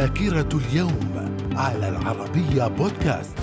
ذاكرة اليوم على العربية بودكاست.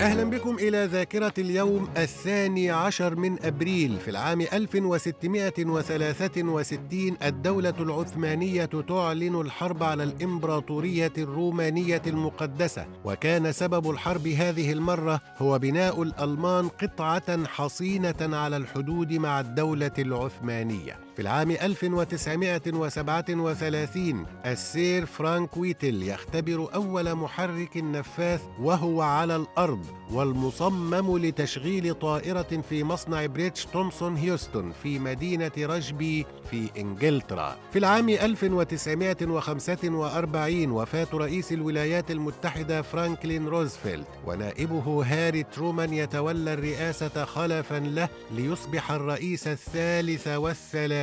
أهلا بكم إلى ذاكرة اليوم الثاني عشر من أبريل في العام 1663 الدولة العثمانية تعلن الحرب على الإمبراطورية الرومانية المقدسة وكان سبب الحرب هذه المرة هو بناء الألمان قلعة حصينة على الحدود مع الدولة العثمانية. في العام 1937 السير فرانك ويتل يختبر أول محرك نفاث وهو على الأرض والمصمم لتشغيل طائرة في مصنع بريتش تومسون هيوستن في مدينة رجبي في إنجلترا. في العام 1945 وفاة رئيس الولايات المتحدة فرانكلين روزفلت ونائبه هاري ترومان يتولى الرئاسة خلفا له ليصبح الرئيس الثالث والثلاثين.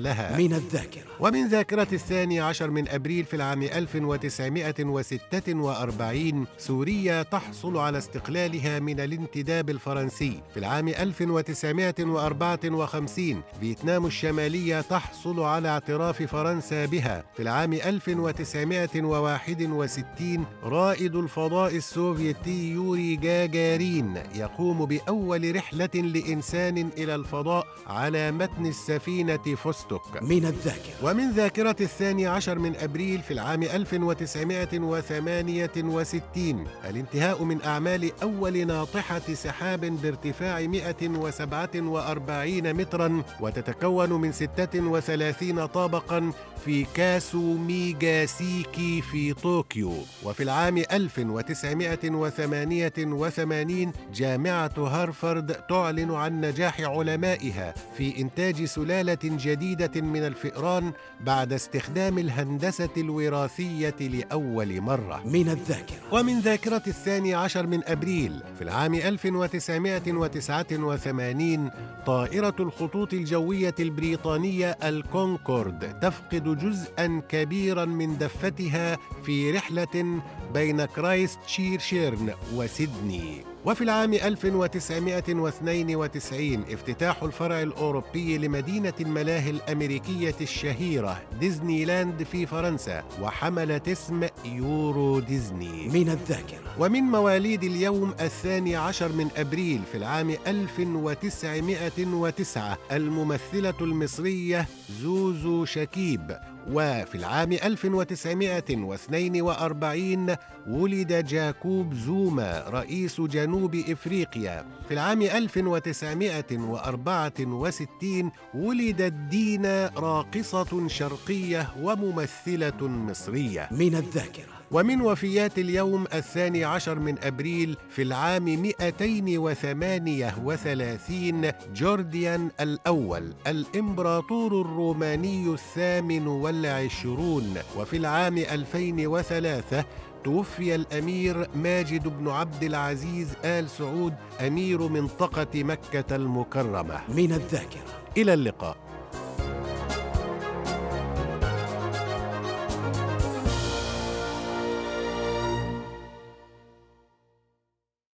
لها. من الذاكرة. ومن ذاكرة الثاني عشر من أبريل في العام 1946 سوريا تحصل على استقلالها من الانتداب الفرنسي. في العام 1954 فيتنام الشمالية تحصل على اعتراف فرنسا بها. في العام 1961 رائد الفضاء السوفيتي يوري جاجارين يقوم بأول رحلة لإنسان إلى الفضاء على متن السفينة فوستوك من الذاكرة. ومن ذاكرة الثاني عشر من أبريل في العام 1968 الانتهاء من أعمال أول ناطحة سحاب بارتفاع 147 مترا وتتكون من 36 طابقا في كاسوميجاسيكي في طوكيو. وفي العام 1988 جامعة هارفارد تعلن عن نجاح علمائها في إنتاج سلالة جديدة من الفئران بعد استخدام الهندسة الوراثية لأول مرة. من الذاكرة. ومن ذاكرة الثاني عشر من أبريل في العام 1989 طائرة الخطوط الجوية البريطانية الكونكورد تفقد جزءا كبيرا من دفتها في رحلة بين كرايست تشيرش وسيدني. وفي العام 1992 افتتاح الفرع الأوروبي لمدينة الملاهي الأمريكية الشهيرة ديزني لاند في فرنسا وحملت اسم يورو ديزني. من الذاكرة. ومن مواليد اليوم الثاني عشر من أبريل في العام 1909 الممثلة المصرية زوزو شكيب. وفي العام 1942 ولد جاكوب زوما رئيس جنوب إفريقيا. في العام 1964 ولدت دينا راقصة شرقية وممثلة مصرية. من الذاكرة. ومن وفيات اليوم الثاني عشر من أبريل في العام 238 جورديان الأول الإمبراطور الروماني الثامن والعشرون. وفي العام 2003 توفي الأمير ماجد بن عبد العزيز آل سعود أمير منطقة مكة المكرمة. من الذاكرة. إلى اللقاء.